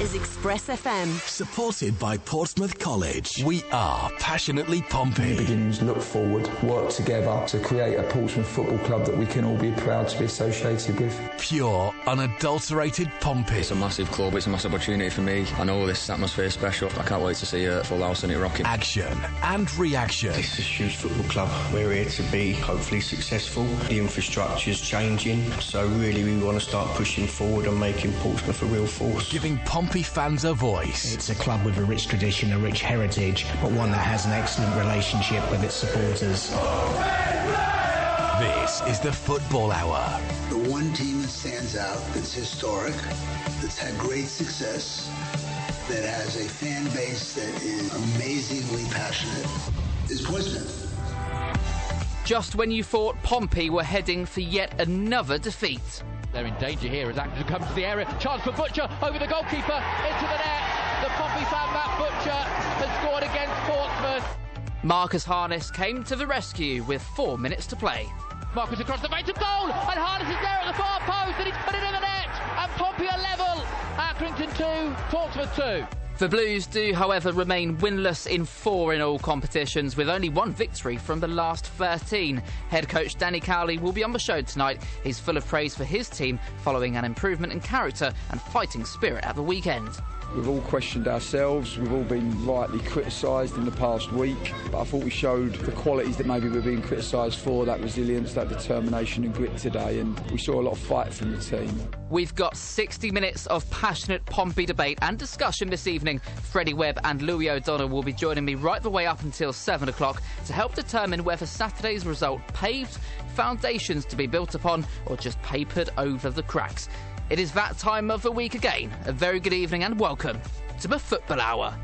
is Express FM. Supported by Portsmouth College. We are passionately Pompey. Begins look forward, work together to create a Portsmouth football club that we can all be proud to be associated with. Pure, unadulterated Pompey. It's a massive club, it's a massive opportunity for me. I know this atmosphere is special. I can't wait to see a full house and it rocking. Action and reaction. This is a huge football club. We're here to be hopefully successful. The infrastructure's changing, so really we want to start pushing forward and making Portsmouth a real force. Giving Pompey fans a voice. It's a club with a rich tradition, a rich heritage, but one that has an excellent relationship with its supporters. This is the Football Hour. The one team that stands out, that's historic, that's had great success, that has a fan base that is amazingly passionate, is Portsmouth. Just when you thought Pompey were heading for yet another defeat. They're in danger here as Atkinson comes to the area. Chance for Butcher over the goalkeeper into the net. The Pompey fan Matt Butcher has scored against Portsmouth. Marcus Harness came to the rescue with four minutes to play. Marquis across the face of goal, and Harness is there at the far post, and he's put it in the net. And Pompey are level. Accrington two, Portsmouth two. The Blues do, however, remain winless in four in all competitions, with only one victory from the last 13. Head coach Danny Cowley will be on the show tonight. He's full of praise for his team following an improvement in character and fighting spirit at the weekend. We've all questioned ourselves, we've all been rightly criticised in the past week, but I thought we showed the qualities that maybe we're being criticised for that resilience, that determination and grit today, and we saw a lot of fight from the team. We've got 60 minutes of passionate Pompey debate and discussion this evening. Freddie Webb and Lewie O'Donnell will be joining me right the way up until 7 o'clock to help determine whether Saturday's result paved foundations to be built upon or just papered over the cracks. It is that time of the week again. A very good evening and welcome to the Football Hour.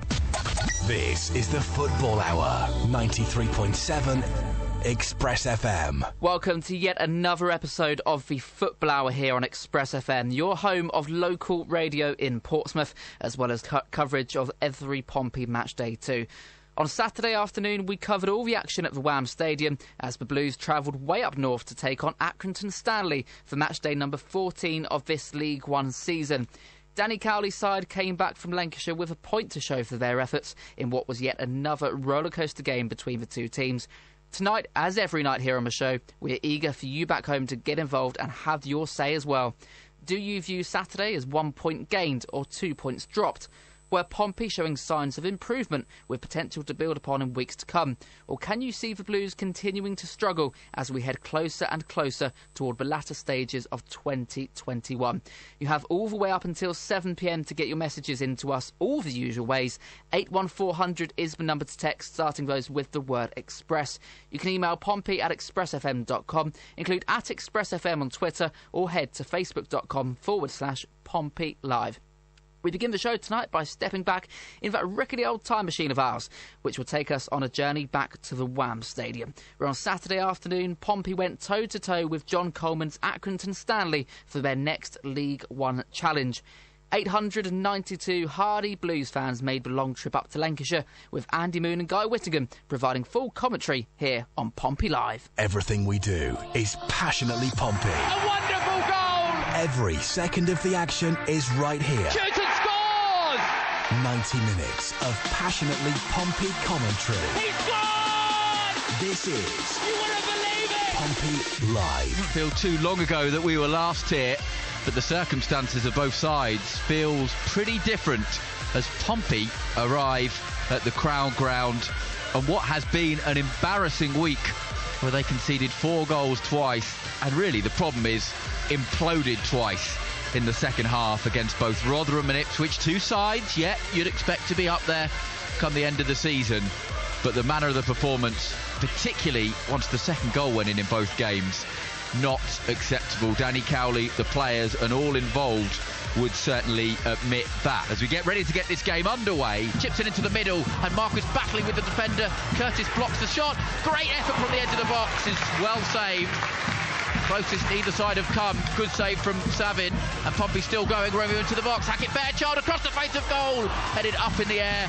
This is the Football Hour. 93.7 Express FM. Welcome to yet another episode of the Football Hour here on Express FM, your home of local radio in Portsmouth, as well as co- coverage of every Pompey match day too. On Saturday afternoon, we covered all the action at the Wham Stadium as the Blues travelled way up north to take on Accrington Stanley for match day number 14 of this League One season. Danny Cowley's side came back from Lancashire with a point to show for their efforts in what was yet another rollercoaster game between the two teams. Tonight, as every night here on the show, we're eager for you back home to get involved and have your say as well. Do you view Saturday as one point gained or two points dropped? Were Pompey showing signs of improvement with potential to build upon in weeks to come? Or can you see the Blues continuing to struggle as we head closer and closer toward the latter stages of 2021? You have all the way up until 7pm to get your messages into us all the usual ways. 81400 is the number to text, starting those with the word Express. You can email pompey at expressfm.com, include at expressfm on Twitter, or head to facebook.com forward slash Pompey Live. We begin the show tonight by stepping back in that rickety old time machine of ours, which will take us on a journey back to the Wham Stadium, where on Saturday afternoon Pompey went toe to toe with John Coleman's Accrington Stanley for their next League One challenge. 892 hardy Blues fans made the long trip up to Lancashire, with Andy Moon and Guy Whittingham providing full commentary here on Pompey Live. Everything we do is passionately Pompey. A wonderful goal! Every second of the action is right here. Shoots and scores! 90 minutes of passionately Pompey commentary. He scored! This is You wouldn't believe it! Pompey Live. feel too long ago that we were last here, but the circumstances of both sides feels pretty different as Pompey arrive at the Crown Ground on what has been an embarrassing week where they conceded four goals twice and really the problem is imploded twice in the second half against both Rotherham and Ipswich. Two sides, yet you'd expect to be up there come the end of the season. But the manner of the performance, particularly once the second goal went in in both games, not acceptable. Danny Cowley, the players, and all involved would certainly admit that. As we get ready to get this game underway, chips it into the middle, and Marquis battling with the defender. Curtis blocks the shot. Great effort from the edge of the box is well saved. Closest either side have come. Good save from Savin. And Pompey still going. Romeo into the box. Hackett Fairchild across the face of goal. Headed up in the air.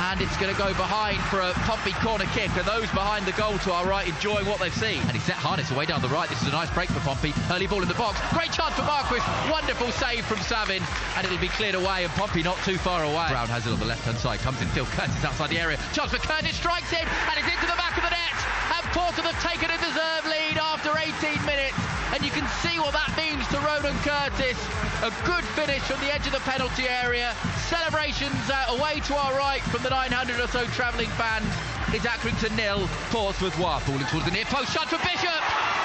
And it's going to go behind for a Pompey corner kick. And those behind the goal to our right enjoying what they've seen. And he set Harness away down the right. This is a nice break for Pompey. Early ball in the box. Great chance for Marquis. Wonderful save from Savin. And it'll be cleared away. And Pompey not too far away. Brown has it on the left hand side. Comes in. Phil Curtis outside the area. Chance for Curtis. Strikes in. And it's into the back of the net. And Portsmouth have taken a deserved lead after 18 minutes. And you can see what that means to Ronan Curtis. A good finish from the edge of the penalty area. Celebrations uh, away to our right from the 900 or so travelling fans. It's Accrington nil, Portsmouth one. Falling towards the near post, shot for Bishop.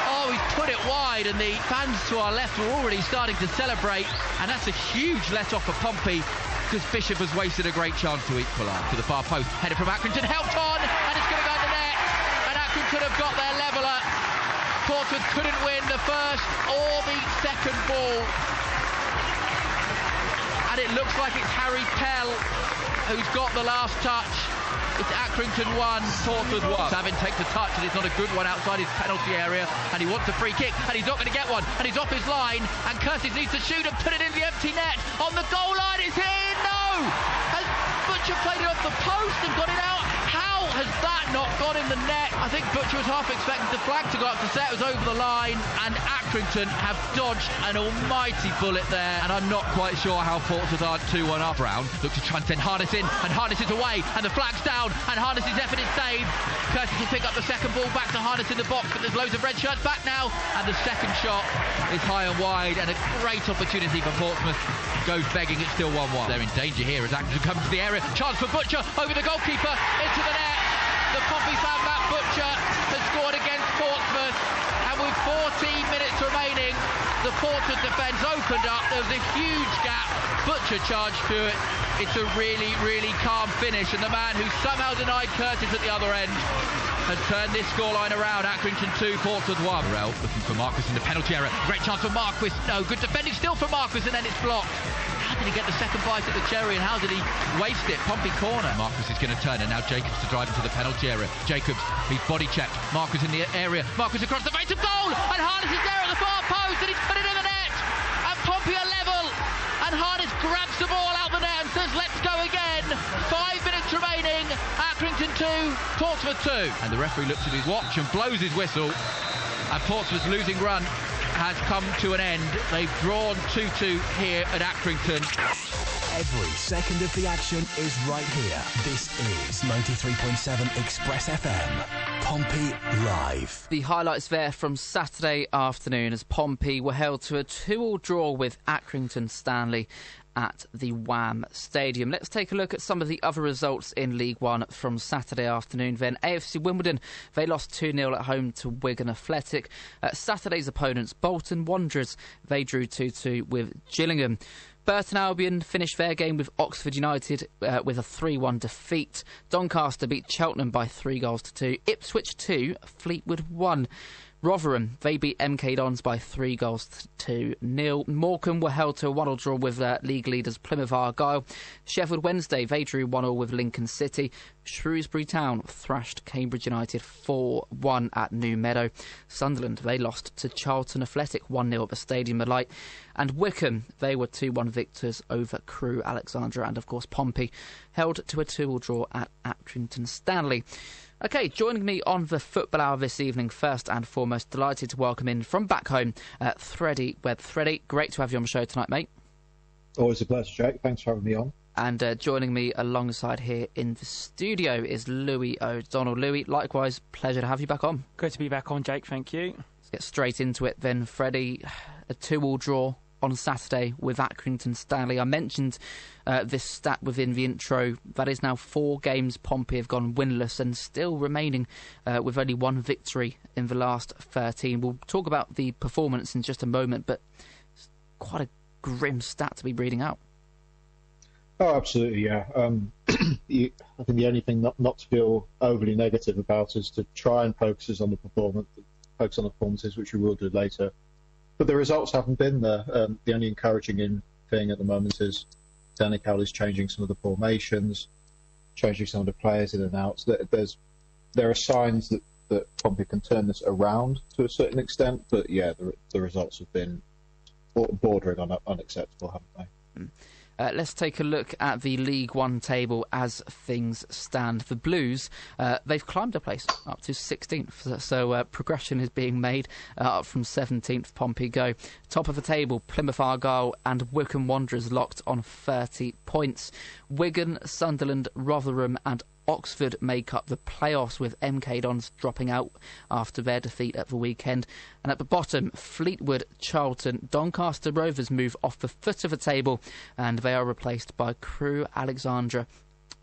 Oh, he's put it wide, and the fans to our left were already starting to celebrate. And that's a huge let off for Pompey because Bishop has wasted a great chance to equalise. To the far post, headed from Accrington, helped on, and it's going to go in the net. And Accrington have got their leveller. Portsmouth couldn't win the first or the second ball. And it looks like it's Harry Pell who's got the last touch. It's Accrington 1, Portsmouth 1. Savin takes a touch and it's not a good one outside his penalty area and he wants a free kick and he's not going to get one and he's off his line and Curtis needs to shoot and put it in the empty net. On the goal line, it's in! No! Butcher played it off the post and got it out? Has that not gone in the net? I think Butcher was half expecting the flag to go up to say it was over the line and Accrington have dodged an almighty bullet there and I'm not quite sure how Portsmouth are 2-1 up. Brown looks to try and send Harness in and Harness is away and the flag's down and Harness is effort is saved. Curtis will pick up the second ball back to Harness in the box but there's loads of red shirts back now and the second shot is high and wide and a great opportunity for Portsmouth goes begging it's still 1-1. They're in danger here as Accrington comes to the area. Chance for Butcher over the goalkeeper into the net. Fan Matt Butcher has scored against Portsmouth and with 14 minutes remaining the Portsmouth defence opened up. There was a huge gap. Butcher charged through it. It's a really, really calm finish and the man who somehow denied Curtis at the other end has turned this scoreline around. Accrington 2, Portsmouth 1. Morrell looking for Marquis in the penalty area. Great chance for Marquis. No, good defending still for Marquis and then it's blocked. Did he get the second bite at the cherry and how did he waste it? Pompey corner. Marquis is going to turn and now Jacobs to drive into the penalty area. Jacobs, he's body checked. Marquis in the area. Marquis across the face of goal and Harness is there at the far post and he's put it in the net. And Pompey are level. And Harness grabs the ball out of the net and says, let's go again. Five minutes remaining. Accrington 2, Portsmouth 2. And the referee looks at his watch and blows his whistle. And Portsmouth's losing run has come to an end. They've drawn 2-2 here at Accrington. Every second of the action is right here. This is 93.7 Express FM. Pompey Live. The highlights there from Saturday afternoon as Pompey were held to a two-all draw with Accrington Stanley at the Wham Stadium. Let's take a look at some of the other results in League One from Saturday afternoon. Then AFC Wimbledon, they lost 2 0 at home to Wigan Athletic. Uh, Saturday's opponents, Bolton Wanderers, they drew 2 2 with Gillingham. Burton Albion finished their game with Oxford United uh, with a 3 1 defeat. Doncaster beat Cheltenham by 3 goals to 2. Ipswich 2, Fleetwood 1. Rotherham, they beat MK Dons by three goals to nil. Morecambe were held to a one-all draw with uh, league leaders Plymouth Argyle. Sheffield Wednesday, they drew one-all with Lincoln City. Shrewsbury Town thrashed Cambridge United 4-1 at New Meadow. Sunderland, they lost to Charlton Athletic 1-0 at the Stadium of Light. And Wycombe, they were 2-1 victors over Crewe Alexandra and, of course, Pompey, held to a 2-all draw at Accrington Stanley. Okay, joining me on the football hour this evening, first and foremost, delighted to welcome in from back home, uh, Freddie Webb. Freddie, great to have you on the show tonight, mate. Always a pleasure, Jake. Thanks for having me on. And uh, joining me alongside here in the studio is Lewie O'Donnell. Lewie, likewise, pleasure to have you back on. Great to be back on, Jake. Thank you. Let's get straight into it then, Freddie. A two-all draw on Saturday with Accrington Stanley. I mentioned uh, this stat within the intro. That is now four games Pompey have gone winless and still remaining uh, with only one victory in the last 13. We'll talk about the performance in just a moment, but it's quite a grim stat to be reading out. Oh, absolutely, yeah. Um, you, I think the only thing not, not to feel overly negative about is to try and focus on the performance, focus on the performances, which we will do later. But the results haven't been there. Um, the only encouraging thing at the moment is Danny Cowley is changing some of the formations, changing some of the players in and out. So there's there are signs that that Pompey can turn this around to a certain extent. But yeah, the, the results have been bordering on unacceptable, haven't they? Uh, let's take a look at the League One table as things stand. The Blues, uh, they've climbed a place up to 16th, so uh, progression is being made uh, up from 17th. Pompey go. Top of the table, Plymouth Argyle and Wycombe Wanderers locked on 30 points. Wigan, Sunderland, Rotherham, and Oxford make up the playoffs with MK Dons dropping out after their defeat at the weekend. And at the bottom, Fleetwood, Charlton, Doncaster Rovers move off the foot of the table and they are replaced by Crewe Alexandra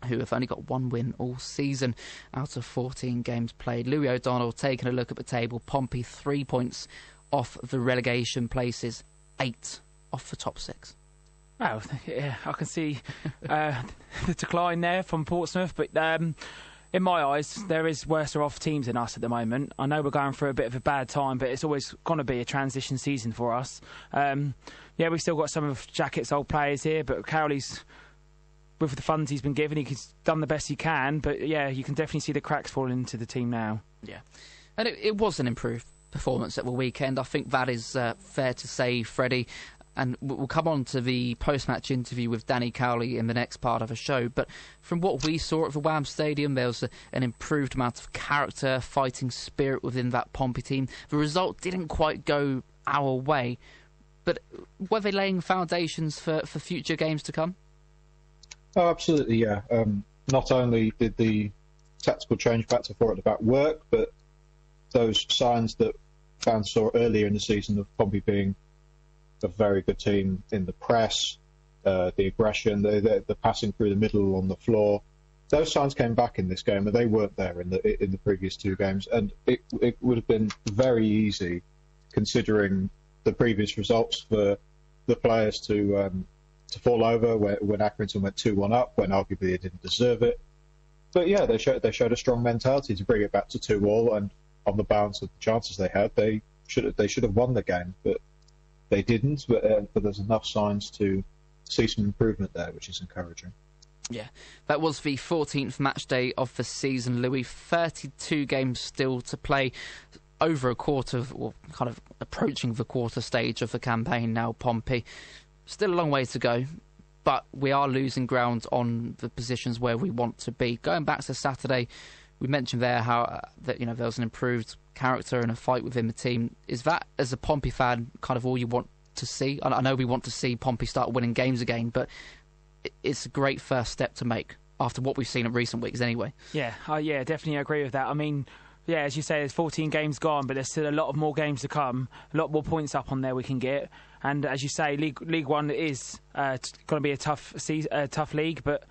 who have only got one win all season out of 14 games played. Lewie O'Donnell taking a look at the table. Pompey three points off the relegation places, eight off the top six. Well, yeah, I can see uh, the decline there from Portsmouth, but um, in my eyes, there is worse off teams than us at the moment. I know we're going through a bit of a bad time, but it's always going to be a transition season for us. Um, yeah, we've still got some of Jackett's old players here, but Cowley's with the funds he's been given, he's done the best he can. But yeah, you can definitely see the cracks falling into the team now. Yeah, and it, it was an improved performance at the weekend. I think that is uh, fair to say, Freddie and we'll come on to the post-match interview with Danny Cowley in the next part of the show. But from what we saw at the Wham Stadium, there was a, an improved amount of character, fighting spirit within that Pompey team. The result didn't quite go our way, but were they laying foundations for, for future games to come? Oh, absolutely, yeah. Um, not only did the tactical change back to four at the back work, but those signs that fans saw earlier in the season of Pompey being a very good team in the press, uh, the aggression, the, the, the, passing through the middle on the floor. Those signs came back in this game, and they weren't there in the in the previous two games. And it it would have been very easy, considering the previous results, for the players to um, to fall over when, when Accrington went two one up, when arguably they didn't deserve it. But yeah, they showed they showed a strong mentality to bring it back to two all, and on the balance of the chances they had, they should have, they should have won the game. But they didn't, but, uh, but there's enough signs to see some improvement there, which is encouraging. Yeah, that was the 14th match day of the season, Lewie. 32 games still to play. Over a quarter, of, or kind of approaching the quarter stage of the campaign now, Pompey. Still a long way to go, but we are losing ground on the positions where we want to be. Going back to Saturday, we mentioned there how uh, that you know there was an improved character and a fight within the team. Is that, as a Pompey fan, kind of all you want to see? I know we want to see Pompey start winning games again, but it's a great first step to make after what we've seen in recent weeks, anyway. Yeah, uh, yeah, definitely agree with that. I mean, yeah, as you say, there's 14 games gone, but there's still a lot of more games to come. A lot more points up on there we can get. And as you say, League League One is uh, going to be a tough uh, tough league, but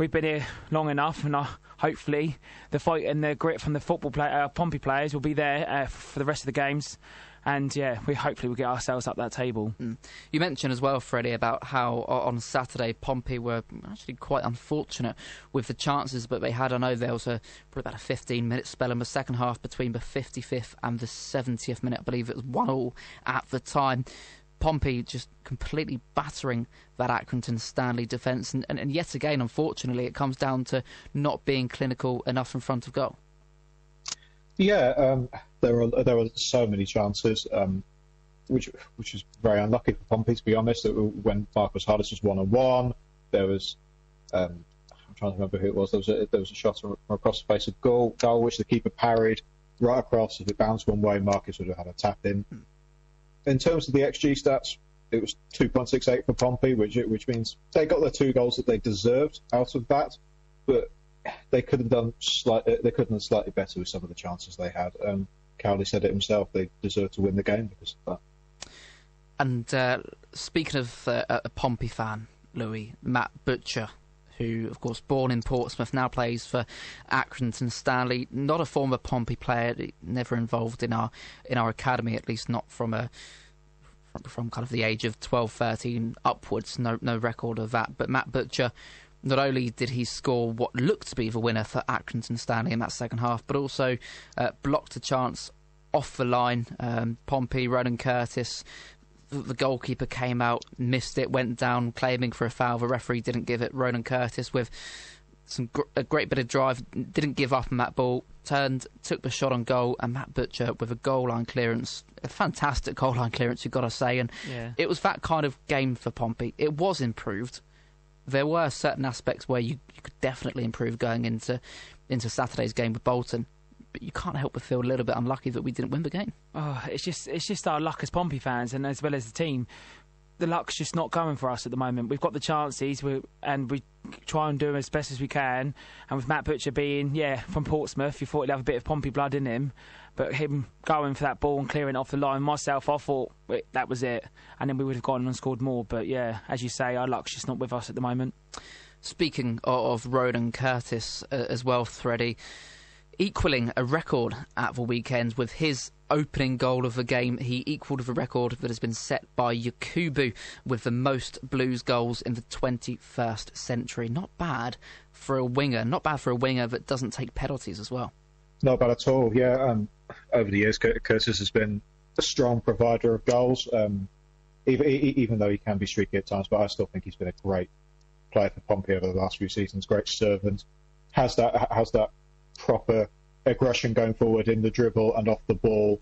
we've been here long enough, and uh, hopefully the fight and the grit from the football play, uh, Pompey players will be there uh, for the rest of the games. And yeah, we hopefully will get ourselves up that table. Mm. You mentioned as well, Freddie, about how on Saturday Pompey were actually quite unfortunate with the chances that they had. I know there was a probably about a 15 minute spell in the second half between the 55th and the 70th minute. I believe it was one all at the time. Pompey just completely battering that Accrington Stanley defence. And, and, and, yet again, unfortunately, it comes down to not being clinical enough in front of goal. Yeah, um, there are there were so many chances, um, which which is very unlucky for Pompey to be honest. When Marcus Harness was one on one, there was um, I'm trying to remember who it was. There was a, there was a shot from across the face of goal, goal which the keeper parried right across. If it bounced one way, Marcus would have had a tap in. Hmm in terms of the XG stats, it was 2.68 for Pompey, which which means they got the two goals that they deserved out of that, but they could have done slightly they could have done slightly better with some of the chances they had. Um, Cowley said it himself; they deserved to win the game because of that. And uh, speaking of uh, a Pompey fan, Lewie Matt Butcher, who, of course, born in Portsmouth, now plays for Accrington Stanley. Not a former Pompey player, never involved in our in our academy, at least not from a from, kind of the age of 12, 13 upwards. No no record of that. But Matt Butcher. Not only did he score what looked to be the winner for Accrington Stanley in that second half, but also uh, blocked a chance off the line. Um, Pompey, Ronan Curtis the goalkeeper came out, missed it, went down, claiming for a foul. The referee didn't give it. Ronan Curtis with some gr- a great bit of drive, didn't give up on that ball, turned, took the shot on goal, and Matt Butcher with a goal line clearance, a fantastic goal line clearance, you've got to say. And Yeah. it was that kind of game for Pompey. It was improved. There were certain aspects where you, you could definitely improve going into into Saturday's game with Bolton, but you can't help but feel a little bit unlucky that we didn't win the game. Oh, it's just it's just our luck as Pompey fans, and as well as the team. The luck's just not going for us at the moment. We've got the chances, we, and we try and do them as best as we can. And with Matt Butcher being, yeah, from Portsmouth, you thought he'd have a bit of Pompey blood in him. But him going for that ball and clearing it off the line, myself, I thought wait, that was it. And then we would have gone and scored more. But yeah, as you say, our luck's just not with us at the moment. Speaking of, of Ronan Curtis uh, as well, Freddie, equaling a record at the weekend with his opening goal of the game. He equalled the record that has been set by Yakubu with the most Blues goals in the 21st century. Not bad for a winger. Not bad for a winger that doesn't take penalties as well. Not bad at all. Yeah, um, over the years, Cur- Curtis has been a strong provider of goals. Um, even, even though he can be streaky at times, but I still think he's been a great player for Pompey over the last few seasons. Great servant. Has that has that proper aggression going forward in the dribble and off the ball,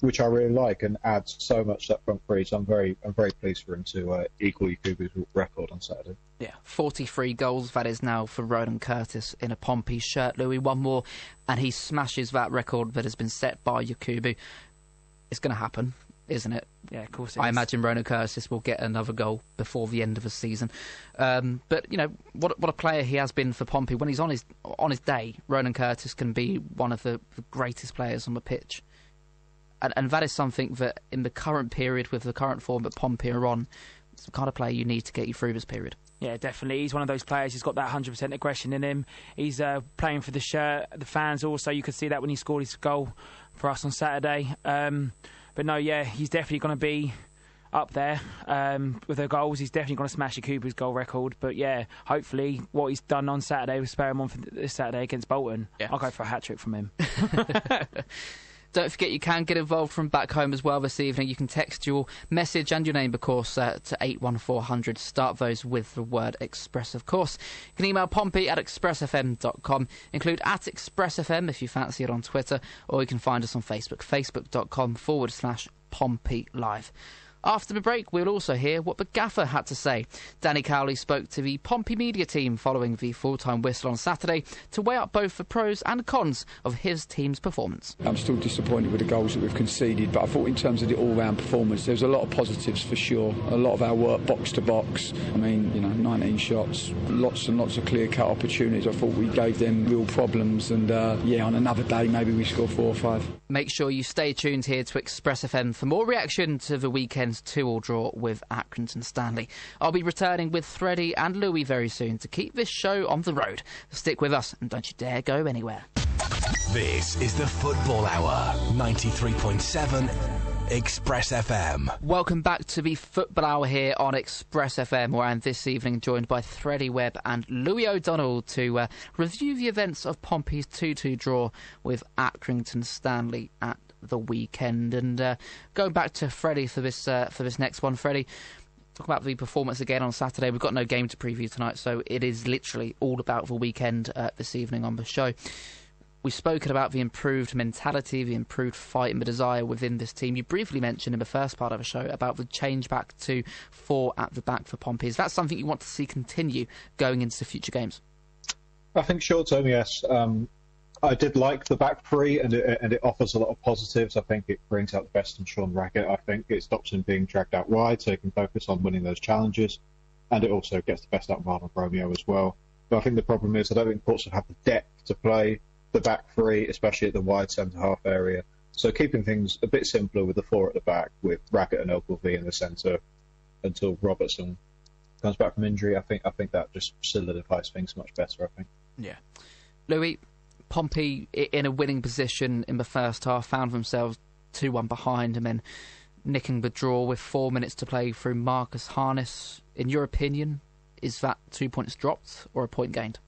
which I really like, and adds so much to that front three. So I'm very I'm very pleased for him to uh, equal Yakubu's record on Saturday. Yeah, 43 goals that is now for Ronan Curtis in a Pompey shirt. Lewie, one more, and he smashes that record that has been set by Yakubu. It's going to happen, isn't it? Yeah, of course. It I imagine Ronan Curtis will get another goal before the end of the season. Um, but you know what? What a player he has been for Pompey. When he's on his on his day, Ronan Curtis can be one of the, the greatest players on the pitch. And, and that is something that, in the current period, with the current form that Pompey are on, it's the kind of player you need to get you through this period. Yeah, definitely. He's one of those players who's got that 100% aggression in him. He's uh, playing for the shirt. The fans also, you could see that when he scored his goal for us on Saturday. Um, but no, yeah, he's definitely going to be up there um, with the goals. He's definitely going to smash Yakubu's goal record. But yeah, hopefully what he's done on Saturday will spare him on for this Saturday against Bolton. Yeah. I'll go for a hat trick from him. Don't forget you can get involved from back home as well this evening. You can text your message and your name, of course, uh, to 81400. Start those with the word Express, of course. You can email Pompey at expressfm.com. Include at expressfm if you fancy it on Twitter, or you can find us on Facebook, facebook.com forward slash Pompey Live. After the break, we'll also hear what the gaffer had to say. Danny Cowley spoke to the Pompey media team following the full-time whistle on Saturday to weigh up both the pros and cons of his team's performance. I'm still disappointed with the goals that we've conceded, but I thought in terms of the all-round performance, there was a lot of positives for sure. A lot of our work box to box. I mean, you know, 19 shots, lots and lots of clear-cut opportunities. I thought we gave them real problems, and uh, yeah, on another day maybe we score four or five. Make sure you stay tuned here to Express FM for more reaction to the weekend's two-all draw with Accrington Stanley. I'll be returning with Freddie and Lewie very soon to keep this show on the road. Stick with us and don't you dare go anywhere. This is the Football Hour, 93.7 Express FM. Welcome back to the Football Hour here on Express FM, where I'm this evening joined by Freddie Webb and Lewie O'Donnell to uh, review the events of Pompey's 2 2 draw with Accrington Stanley at the weekend. And uh, going back to Freddie for this, uh, for this next one, Freddie. Talk about the performance again on Saturday. We've got no game to preview tonight, so it is literally all about the weekend uh, this evening on the show. We've spoken about the improved mentality, the improved fight, and the desire within this team. You briefly mentioned in the first part of the show about the change back to four at the back for Pompey. Is that something you want to see continue going into future games? I think short term, yes. Um, I did like the back three, and it, and it offers a lot of positives. I think it brings out the best in Sean Raggett. I think it stops him being dragged out wide, so he can focus on winning those challenges, and it also gets the best out of Arnold Romeo as well. But I think the problem is I don't think Portsmouth have the depth to play the back three, especially at the wide centre half area. So keeping things a bit simpler with the four at the back, with Raggett and Ogilvie in the centre until Robertson comes back from injury, I think I think that just solidifies things much better. I think. Yeah. Lewie, Pompey in a winning position in the first half found themselves 2 1 behind and then nicking the draw with four minutes to play through Marcus Harness. In your opinion, is that two points dropped or a point gained?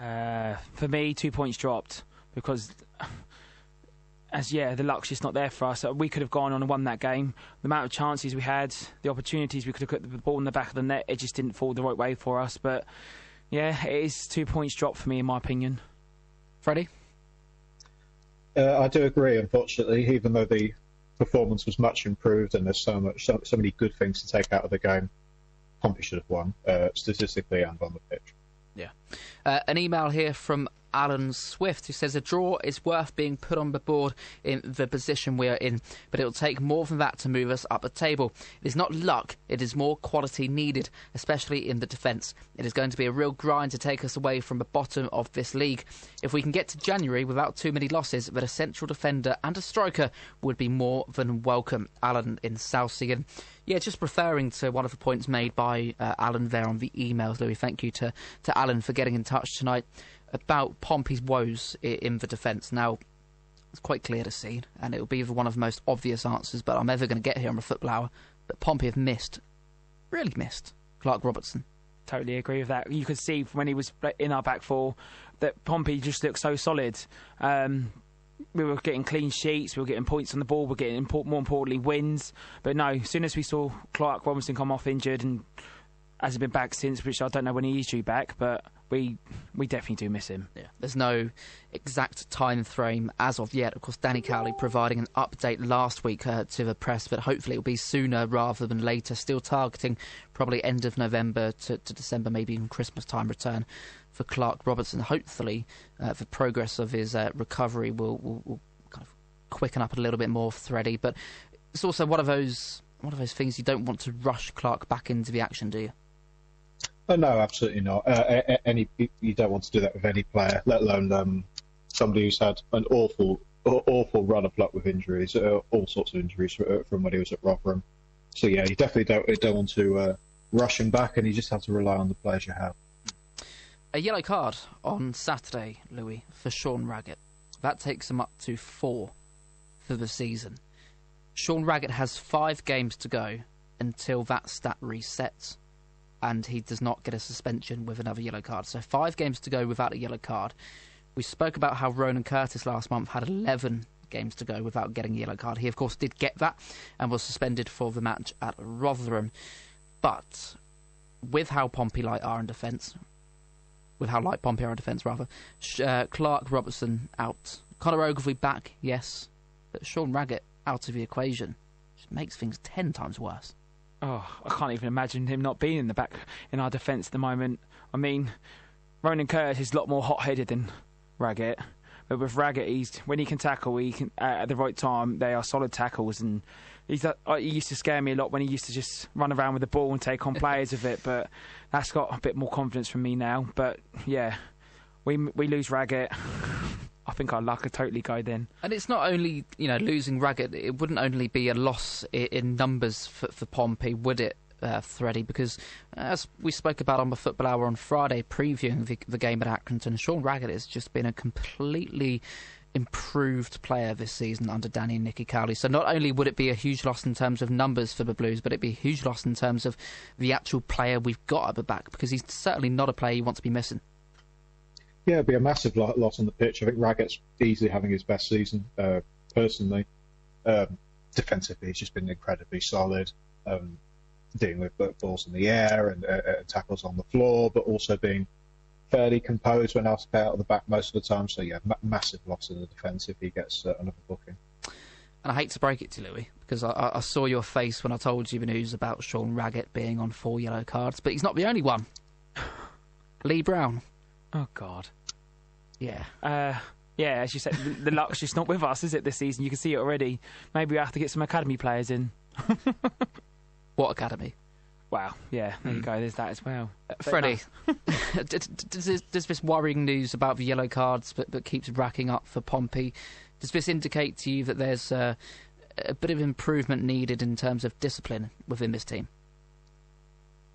Uh, for me, two points dropped because, as yeah, the luck's just not there for us. We could have gone on and won that game. The amount of chances we had, the opportunities we could have put the ball in the back of the net, it just didn't fall the right way for us. But Yeah, it is two points dropped for me in my opinion. Freddie? Uh, I do agree, unfortunately, even though the performance was much improved and there's so much, so, so many good things to take out of the game, Pompey should have won, uh, statistically and on the pitch. Yeah. Uh, an email here from Alan Swift, who says a draw is worth being put on the board in the position we are in, but it will take more than that to move us up the table. It is not luck, it is more quality needed, especially in the defence. It is going to be a real grind to take us away from the bottom of this league. If we can get to January without too many losses, then a central defender and a striker would be more than welcome. Alan in Southsea. Yeah, just referring to one of the points made by uh, Alan there on the emails, Lewie. Thank you to, to Alan for getting in touch tonight about Pompey's woes in the defence. Now, it's quite clear to see, and it will be one of the most obvious answers, but I'm ever going to get here on the football hour. But Pompey have missed, really missed, Clark Robertson. Totally agree with that. You could see when he was in our back four that Pompey just looked so solid. Um, we were getting clean sheets, we were getting points on the ball, we were getting more importantly wins. But no, as soon as we saw Clark Robertson come off injured and hasn't been back since, which I don't know when he is due back, but we we definitely do miss him. Yeah. There's no exact time frame as of yet. Of course, Danny Cowley providing an update last week uh, to the press, but hopefully it'll be sooner rather than later. Still targeting probably end of November to, to December, maybe even Christmas time return for Clark Robertson. Hopefully, uh, the progress of his uh, recovery will, will, will kind of quicken up a little bit more for Freddie. But it's also one of those one of those things you don't want to rush Clark back into the action, do you? Oh, no, absolutely not. Uh, any you don't want to do that with any player, let alone um, somebody who's had an awful, awful run of luck with injuries, uh, all sorts of injuries uh, from when he was at Rotherham. So yeah, you definitely don't don't want to uh, rush him back, and you just have to rely on the players you have. A yellow card on Saturday, Lewie, for Sean Raggett. That takes him up to four for the season. Sean Raggett has five games to go until that stat resets and he does not get a suspension with another yellow card. So five games to go without a yellow card. We spoke about how Ronan Curtis last month had 11 games to go without getting a yellow card. He, of course, did get that and was suspended for the match at Rotherham. But with how Pompey light are in defence, with how light Pompey are in defence, rather, uh, Clark Robertson out. Connor Ogilvie back, yes, but Sean Raggett out of the equation just makes things ten times worse oh, I can't even imagine him not being in the back in our defence at the moment. I mean, Ronan Curtis is a lot more hot-headed than Raggett. But with Raggett, he's when he can tackle, he can uh, at the right time. They are solid tackles, and he's uh, he used to scare me a lot when he used to just run around with the ball and take on players of it. But that's got a bit more confidence from me now. But yeah, we we lose Raggett. I think our luck could totally go then. And it's not only you know losing Raggett; it wouldn't only be a loss in numbers for, for Pompey, would it? Uh, Freddie, because as we spoke about on the Football Hour on Friday, previewing the, the game at Accrington, Sean Raggett has just been a completely improved player this season under Danny and Nicky. So not only would it be a huge loss in terms of numbers for the Blues, but it'd be a huge loss in terms of the actual player we've got at the back, because he's certainly not a player you want to be missing. Yeah, it'd be a massive loss on the pitch. I think Raggett's easily having his best season, uh, personally. Um, defensively, he's just been incredibly solid, um, dealing with balls in the air and uh, uh, tackles on the floor, but also being fairly composed when asked out of the back most of the time. So, yeah, ma- massive loss in the defence if he gets uh, another booking. And I hate to break it to Lewie, because I, I, saw your face when I told you the news about Sean Raggett being on four yellow cards, but he's not the only one. Lee Brown. Oh, God. Yeah. Uh, yeah, as you said, the, the luck's just not with us, is it, this season? You can see it already. Maybe we have to get some academy players in. what academy? Wow, yeah, there mm. you hmm. go, there's that as well. Uh, Freddie, does, does, this worrying news about the yellow cards that, that keeps racking up for Pompey, does this indicate to you that there's uh, a bit of improvement needed in terms of discipline within this team?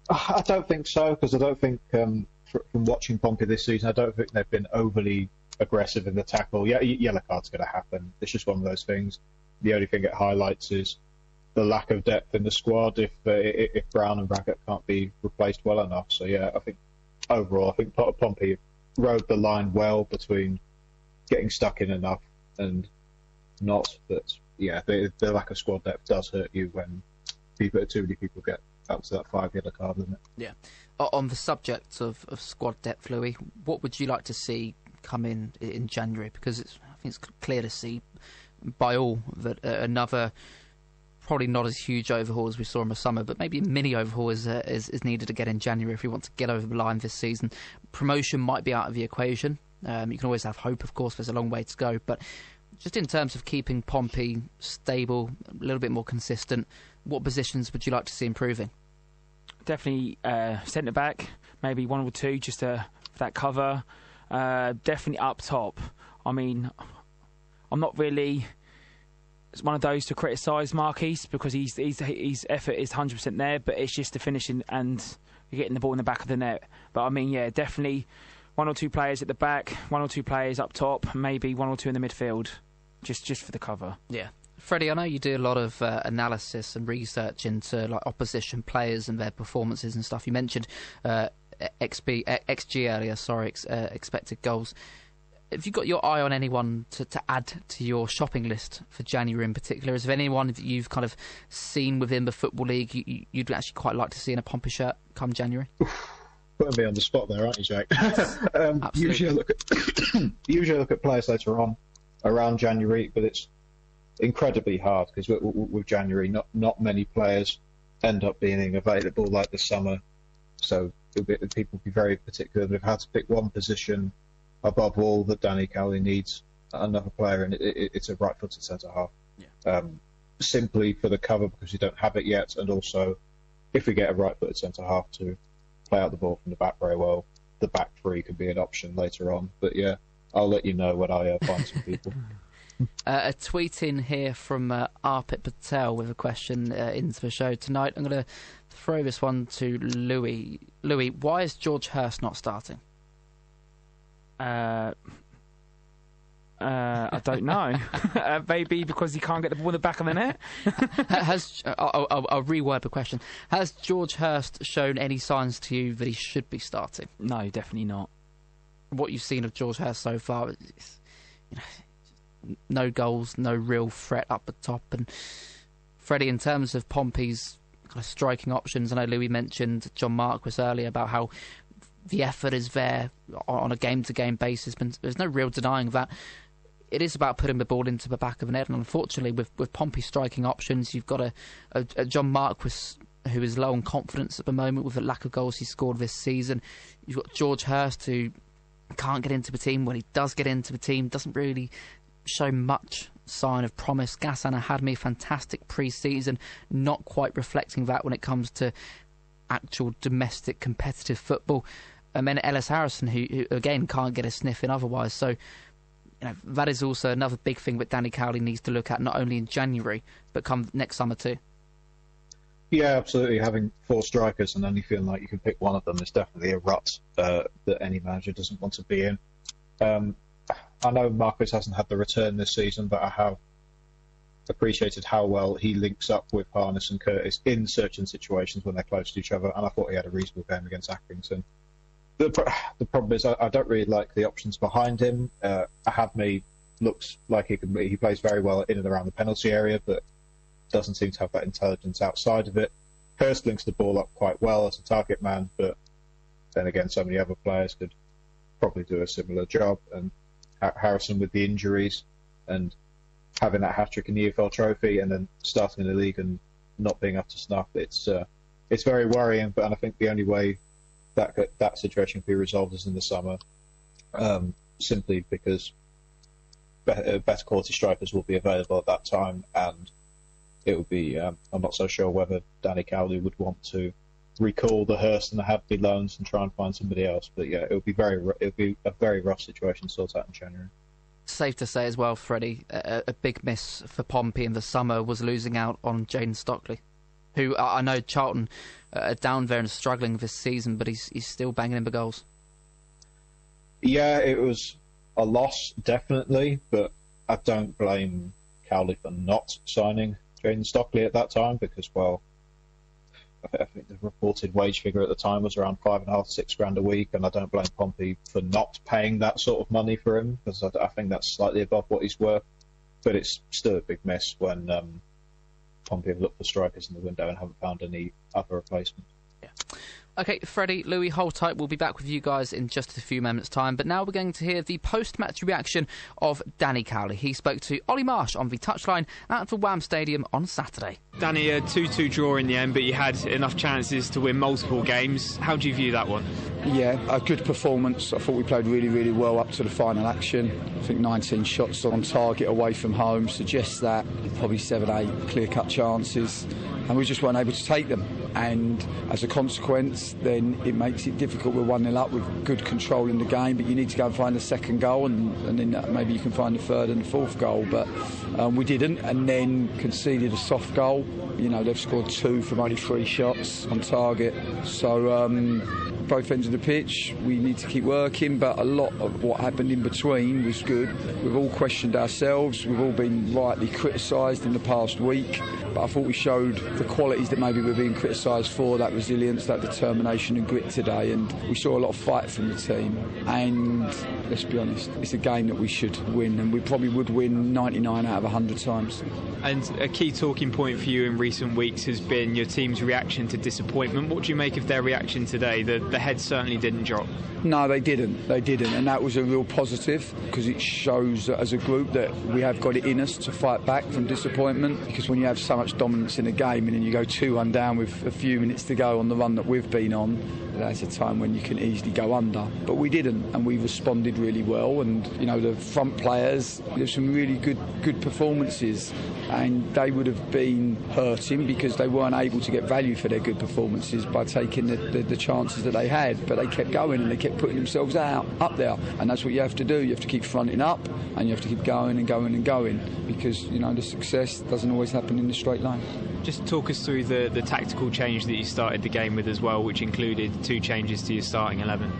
I don't think so, because I don't think um, from watching Pompey this season, I don't think they've been overly aggressive in the tackle. Yeah, yellow card's going to happen. It's just one of those things. The only thing it highlights is the lack of depth in the squad if uh, if Brown and Raggett can't be replaced well enough. So yeah, I think overall, I think Pompey rode the line well between getting stuck in enough and not. But yeah, the, the lack of squad depth does hurt you when people, too many people get up to that five yellow card limit. Yeah. On the subject of, of squad depth, Lewie, what would you like to see come in in January? Because it's, I think it's clear to see by all that uh, another probably not as huge overhaul as we saw in the summer, but maybe a mini overhaul is, uh, is, is needed to get in January if we want to get over the line this season. Promotion might be out of the equation. Um, you can always have hope, of course. There's a long way to go, but just in terms of keeping Pompey stable, a little bit more consistent, what positions would you like to see improving? Definitely uh, centre back, maybe one or two, just to, for that cover. Uh, definitely up top. I mean, I'm not really one of those to criticise Marquis because he's, he's, his effort is 100% there, but it's just the finishing and getting the ball in the back of the net. But I mean, yeah, definitely one or two players at the back, one or two players up top, maybe one or two in the midfield, just just for the cover. Yeah. Freddie, I know you do a lot of uh, analysis and research into like opposition players and their performances and stuff. You mentioned uh, XB, XG earlier, sorry, ex, uh, expected goals have you got your eye on anyone to, to add to your shopping list for January in particular? Is there anyone that you've kind of seen within the Football League you, would actually quite like to see in a Pompey shirt come January? Putting me on the spot there, aren't you, Jack? um, usually, I look at usually I look at players later on around January, but it's incredibly hard because with, with January, not not many players end up being available like the summer. So be, people be very particular. They've had to pick one position above all that Danny Cowley needs another player, and it, it, it's a right-footed centre half. Yeah. Um, simply for the cover because you don't have it yet, and also if we get a right-footed centre half to play out the ball from the back very well, the back three could be an option later on. But yeah, I'll let you know when I uh, find some people. Uh, a tweet in here from uh, Arpit Patel with a question uh, into the show tonight. I'm going to throw this one to Lewie. Lewie, why is George Hirst not starting? Uh, uh, I don't know. uh, maybe because he can't get the ball in the back of the net. Has uh, I'll, I'll, I'll, reword the question. Has George Hirst shown any signs to you that he should be starting? No, definitely not. What you've seen of George Hirst so far, is, you know, no goals, no real threat up the top. And Freddie, in terms of Pompey's kind of striking options, I know Lewie mentioned John Marquis earlier about how the effort is there on a game to game basis. But there's no real denying that. It is about putting the ball into the back of the net, and unfortunately, with with Pompey striking options, you've got a, a, a John Marquis who is low on confidence at the moment with the lack of goals he scored this season. You've got George Hirst who can't get into the team. When he does get into the team, doesn't really show much sign of promise. Gassan Ahadme fantastic pre-season, not quite reflecting that when it comes to actual domestic competitive football and then Ellis Harrison, who, who, again can't get a sniff in otherwise. So, you know, that is also another big thing that Danny Cowley needs to look at, not only in January but come next summer too. Yeah, absolutely. Having four strikers and only feeling like you can pick one of them is definitely a rut uh, that any manager doesn't want to be in. Um, I know Marquis hasn't had the return this season, but I have appreciated how well he links up with Harness and Curtis in certain situations when they're close to each other, and I thought he had a reasonable game against Accrington the, the problem is I, I, don't really like the options behind him. Uh, Ahadme looks like he can he plays very well in and around the penalty area, but doesn't seem to have that intelligence outside of it. Hirst links the ball up quite well as a target man, but then again, so many other players could probably do a similar job. And Harrison with the injuries and having that hat trick in the EFL Trophy and then starting in the league and not being up to snuff, it's uh, it's very worrying. But I think the only way that that situation can be resolved as in the summer, um, simply because better, uh, better quality strikers will be available at that time, and it would be. Um, I'm not so sure whether Danny Cowley would want to recall the Hirst and the Ahadme loans and try and find somebody else. But yeah, it would be very it would be a very rough situation to sort out in January. Safe to say as well, Freddie, a, a big miss for Pompey in the summer was losing out on Jayden Stockley who I know Charlton uh, are down there and struggling this season, but he's he's still banging in the goals. Yeah, it was a loss definitely, but I don't blame Cowley for not signing Jayden Stockley at that time because, well, I think the reported wage figure at the time was around five and a half, six grand a week, and I don't blame Pompey for not paying that sort of money for him because I, I think that's slightly above what he's worth. But it's still a big miss when um, Pompey have looked for strikers in the window and haven't found any other replacement. Yeah. Okay, Freddie, Louis, hold tight. We'll be back with you guys in just a few moments' time. But now we're going to hear the post match reaction of Danny Cowley. He spoke to Ollie Marsh on the touchline at the Wham Stadium on Saturday. Danny, a 2 2 draw in the end, but you had enough chances to win multiple games. How do you view that one? Yeah, a good performance. I thought we played really, really well up to the final action. I think 19 shots on target away from home suggests that. Probably 7 8 clear cut chances, and we just weren't able to take them. And as a consequence, then it makes it difficult. We're 1 0 up with good control in the game, but you need to go and find the second goal, and, and then maybe you can find the third and the fourth goal. But um, we didn't, and then conceded a soft goal. You know, they've scored two from only three shots on target. So, um, both ends of the pitch. We need to keep working, but a lot of what happened in between was good. We've all questioned ourselves. We've all been rightly criticised in the past week, but I thought we showed the qualities that maybe we're being criticised for that resilience, that determination and grit today. And we saw a lot of fight from the team. And let's be honest, it's a game that we should win, and we probably would win 99 out of 100 times. And a key talking point for you in recent weeks has been your team's reaction to disappointment. What do you make of their reaction today? The, the head certainly didn't drop. No, they didn't. They didn't, and that was a real positive because it shows as a group that we have got it in us to fight back from disappointment. Because when you have so much dominance in a game and then you go two-one down with a few minutes to go on the run that we've been on, that's a time when you can easily go under. But we didn't, and we responded really well. And you know, the front players, there's some really good good performances, and they would have been hurting because they weren't able to get value for their good performances by taking the, the, the chances that they had. But they kept going and they kept putting themselves out up there, and that's what you have to do. You have to keep fronting up, and you have to keep going and going and going because you know the success doesn't always happen in a straight line. Just talk us through the, the tactical change that you started the game with as well, which included two changes to your starting 11.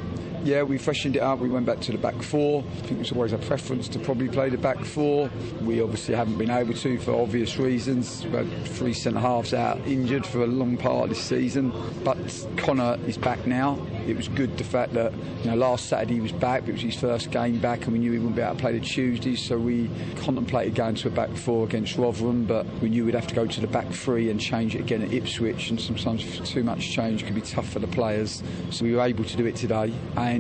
Yeah, we freshened it up. We went back to the back four. I think it's always a preference to probably play the back four. We obviously haven't been able to for obvious reasons. We've had three centre halves out injured for a long part of this season. But Connor is back now. It was good the fact that you know last Saturday he was back. It was his first game back, and we knew he wouldn't be able to play the Tuesday. So we contemplated going to a back four against Rotherham, but we knew we'd have to go to the back three and change it again at Ipswich. And sometimes too much change can be tough for the players. So we were able to do it today. And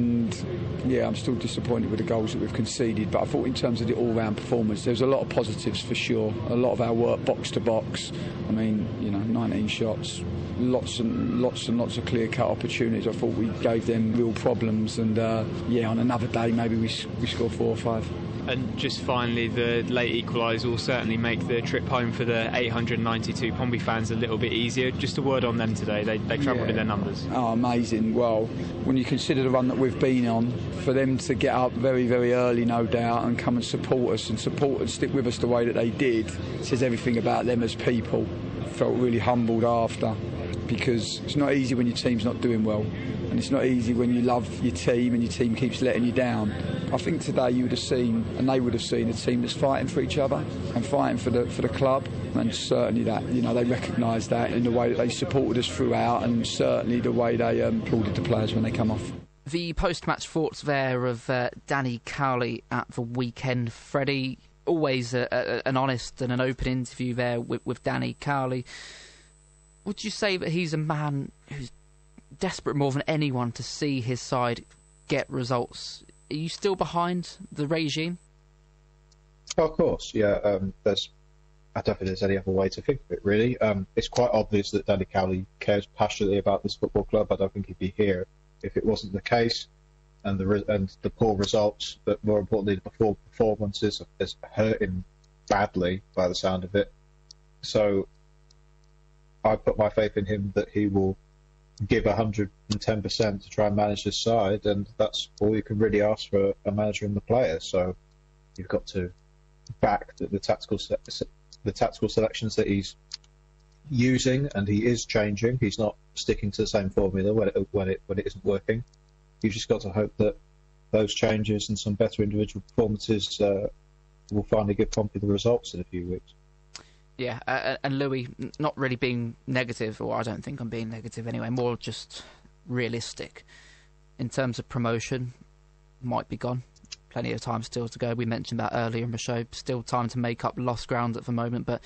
yeah, I'm still disappointed with the goals that we've conceded, but I thought in terms of the all-round performance, there's a lot of positives for sure. A lot of our work box to box. I mean, you know, 19 shots, lots and lots and lots of clear-cut opportunities. I thought we gave them real problems, and uh, yeah, on another day maybe we we score four or five. And just finally, the late equaliser will certainly make the trip home for the 892 Pompey fans a little bit easier. Just a word on them today. They, they travelled Yeah. in their numbers. Oh, amazing. Well, when you consider the run that we've been on, for them to get up very, very early, no doubt, and come and support us and support and stick with us the way that they did, says everything about them as people. Felt really humbled after because it's not easy when your team's not doing well. And it's not easy when you love your team and your team keeps letting you down. I think today you would have seen, and they would have seen, a team that's fighting for each other and fighting for the for the club. And certainly that, you know, they recognised that in the way that they supported us throughout, and certainly the way they um, applauded the players when they come off. The post match thoughts there of uh, Danny Cowley at the weekend. Freddie, always a, a, an honest and an open interview there with, with Danny Cowley. Would you say that he's a man who's desperate more than anyone to see his side get results? Are you still behind the regime? Of course, yeah. Um, there's, I don't think there's any other way to think of it, really. Um, it's quite obvious that Danny Cowley cares passionately about this football club. I don't think he'd be here if it wasn't the case. And the and the poor results, but more importantly, the poor performances has hurt him badly by the sound of it. So I put my faith in him that he will give 110% to try and manage this side, and that's all you can really ask for a manager and the players. So you've got to back the, the tactical se- the tactical selections that he's using, and he is changing. He's not sticking to the same formula when it when it when it isn't working. You've just got to hope that those changes and some better individual performances uh, will finally give Pompey the results in a few weeks. Yeah, uh, and Lewie, not really being negative, or I don't think I'm being negative anyway, more just realistic. In terms of promotion, might be gone. Plenty of time still to go. We mentioned that earlier in the show. Still time to make up lost ground at the moment, but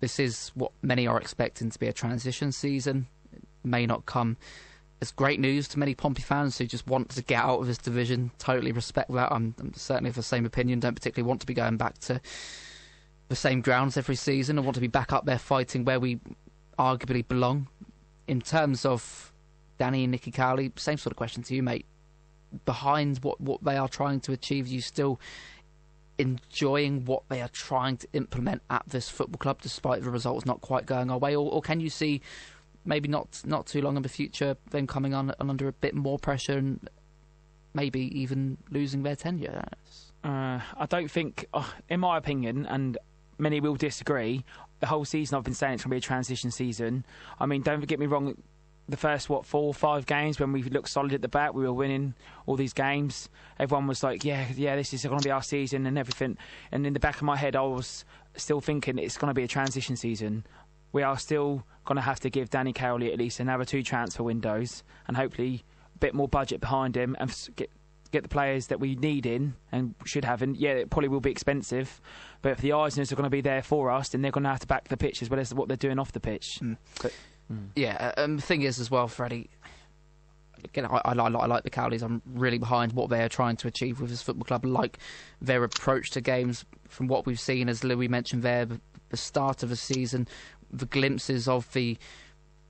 this is what many are expecting to be a transition season. It may not come as great news to many Pompey fans who just want to get out of this division. Totally respect that. I'm, I'm certainly of the same opinion. Don't particularly want to be going back to the same grounds every season. and want to be back up there fighting where we arguably belong. In terms of Danny and Nicky Cowley, same sort of question to you, mate. Behind what, what they are trying to achieve, are you still enjoying what they are trying to implement at this football club, despite the results not quite going our way, or, or can you see maybe not not too long in the future them coming on under a bit more pressure and maybe even losing their tenure? Uh, I don't think, uh, in my opinion, and many will disagree. The whole season I've been saying it's going to be a transition season. I mean, don't get me wrong. The first what four or five games when we looked solid at the back, we were winning all these games. Everyone was like, "Yeah, yeah, this is going to be our season and everything." And in the back of my head, I was still thinking it's going to be a transition season. We are still going to have to give Danny Cowley at least another two transfer windows and hopefully a bit more budget behind him and get get the players that we need in and should have. And yeah, it probably will be expensive, but if the Eisners are going to be there for us, then they're going to have to back the pitch as well as what they're doing off the pitch. Mm. But, mm. Yeah, uh, um, the thing is as well, Freddie. Again, I, I, I, like the Cowleys. I'm really behind what they are trying to achieve with this football club. Like their approach to games, from what we've seen, as Lewie mentioned there, the start of the season, the glimpses of the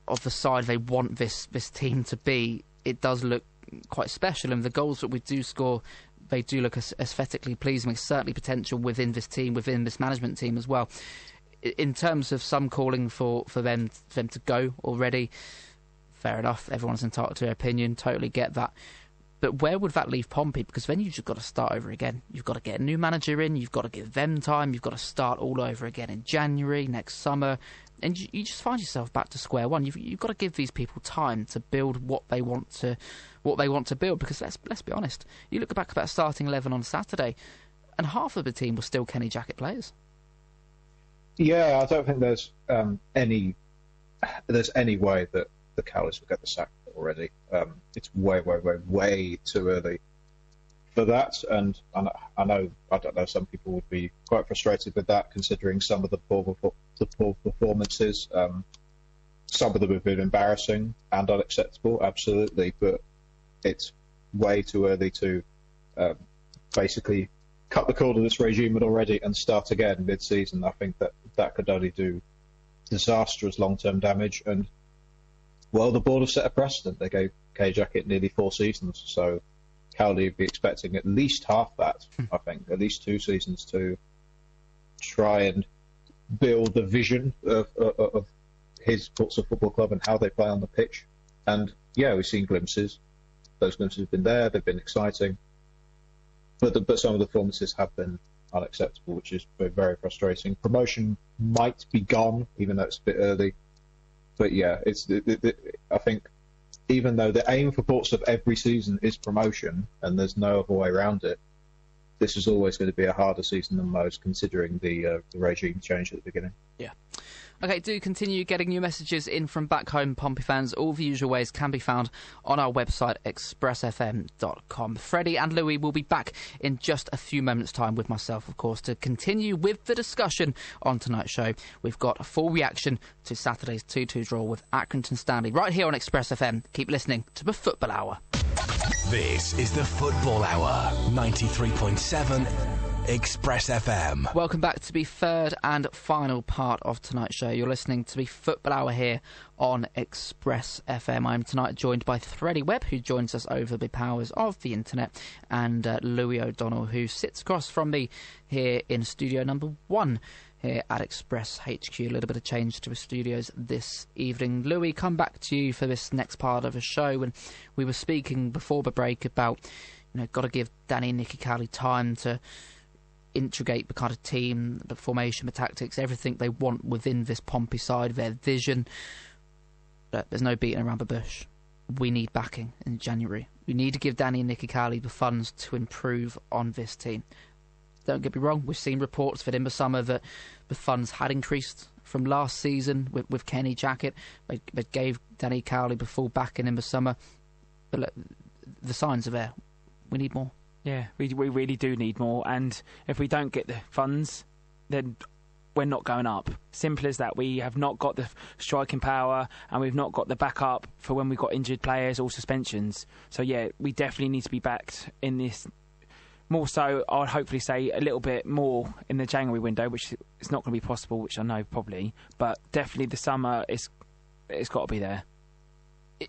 of the side they want this this team to be. It does look quite special, and the goals that we do score, they do look aesthetically pleasing. There's certainly potential within this team, within this management team as well. In terms of some calling for, for them for them to go already, fair enough. Everyone's entitled to their opinion. Totally get that. But where would that leave Pompey? Because then you've just got to start over again. You've got to get a new manager in. You've got to give them time. You've got to start all over again in January next summer and you, you, just find yourself back to square one. You've you've got to give these people time to build what they want to what they want to build. Because let's let's be honest, you look back at that starting eleven on Saturday, and half of the team were still Kenny Jackett players. Yeah, I don't think there's um, any there's any way that the Cowleys will get the sack already. Um, it's way, way, way, way too early for that. And I know, I don't know, some people would be quite frustrated with that, considering some of the poor, the poor performances. Um, some of them have been embarrassing and unacceptable, absolutely, but it's way too early to um, basically cut the cord of this regime already and start again mid-season. I think that that could only do disastrous long-term damage. And well, the board have set a precedent. They gave K Jackett nearly four seasons, so Cowley would be expecting at least half that, hmm. I think, at least two seasons to try and build the vision of, of, of his Portsmouth Football Club and how they play on the pitch. And yeah, we've seen glimpses. Those glimpses have been there. They've been exciting, but the, but some of the performances have been unacceptable, which is very frustrating. Promotion might be gone, even though it's a bit early. But yeah, it's it, it, I think even though the aim for Portsmouth every season is promotion and there's no other way around it, this is always going to be a harder season than most, considering the, uh, the regime change at the beginning. Yeah. Okay, do continue getting your messages in from back home, Pompey fans. All the usual ways can be found on our website, expressfm.com. Freddie and Lewie will be back in just a few moments' time with myself, of course, to continue with the discussion on tonight's show. We've got a full reaction to Saturday's 2 2 draw with Accrington Stanley right here on Express FM. Keep listening to the Football Hour. This is the Football Hour, 93.7 Express FM. Welcome back to the third and final part of tonight's show. You're listening to the Football Hour here on Express FM. I'm tonight joined by Freddie Webb, who joins us over the powers of the internet, and uh, Lewie O'Donnell, who sits across from me here in studio number one here at Express HQ. A little bit of change to the studios this evening. Lewie, come back to you for this next part of the show. When we were speaking before the break about, you know, got to give Danny and Nicky Cowley time to integrate the kind of team, the formation, the tactics, everything they want within this Pompey side, their vision. But there's no beating around the bush. We need backing in January. We need to give Danny and Nicky Cowley the funds to improve on this team. Don't get me wrong, we've seen reports in the summer that the funds had increased from last season with, with Kenny Jackett. They, they gave Danny Cowley the full backing in the summer. But look, the signs are there. We need more. Yeah, we we really do need more, and if we don't get the funds, then we're not going up. Simple as that. We have not got the striking power and we've not got the backup for when we've got injured players or suspensions. So, yeah, we definitely need to be backed in this. More so, I'd hopefully say a little bit more in the January window, which is not going to be possible, which I know probably. But definitely the summer is it's got to be there.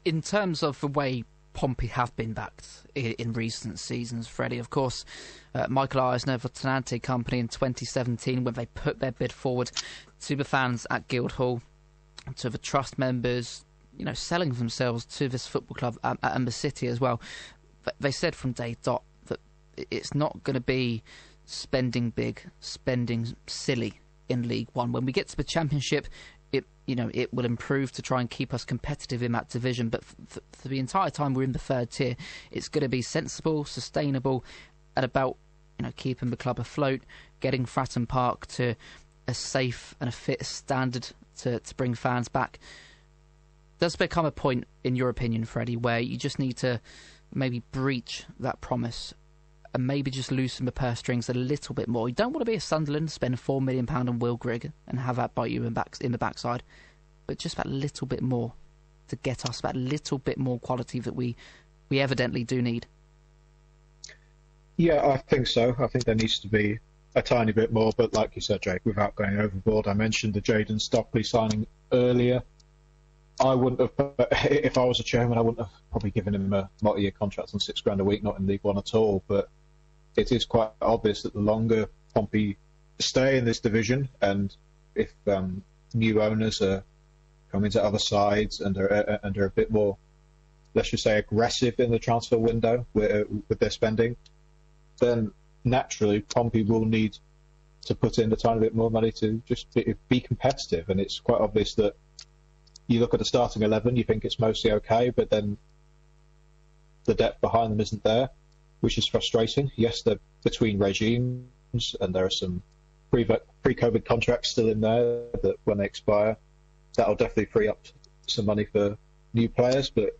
In terms of the way Pompey have been backed in, in recent seasons, Freddie. Of course, uh, Michael Eisner for Tornante Company in 2017 when they put their bid forward to the fans at Guildhall, to the trust members, you know, selling themselves to this football club um, and the city as well. They said from day dot it's not going to be spending big, spending silly in League One. When we get to the Championship, it you know it will improve to try and keep us competitive in that division. But for, for the entire time we're in the third tier, it's going to be sensible, sustainable, and about you know keeping the club afloat, getting Fratton Park to a safe and a fit standard to to bring fans back. Does become a point, in your opinion, Freddie, where you just need to maybe breach that promise and maybe just loosen the purse strings a little bit more. You don't want to be a Sunderland, spend four million pound on Will Grigg and have that bite you in, back, in the backside, but just that little bit more to get us that little bit more quality that we we evidently do need. Yeah, I think so. I think there needs to be a tiny bit more, but like you said, Jake, without going overboard, I mentioned the Jayden Stockley signing earlier. I wouldn't have, if I was a chairman, I wouldn't have probably given him a multi-year contract on six grand a week, not in League One at all. But it is quite obvious that the longer Pompey stay in this division, and if um, new owners are coming to other sides and are, uh, and are a bit more, let's just say, aggressive in the transfer window with, with their spending, then naturally Pompey will need to put in a tiny bit more money to just be, be competitive. And it's quite obvious that you look at the starting 11, you think it's mostly okay, but then the depth behind them isn't there which is frustrating. Yes, they're between regimes, and there are some pre-COVID contracts still in there that when they expire, that'll definitely free up some money for new players. But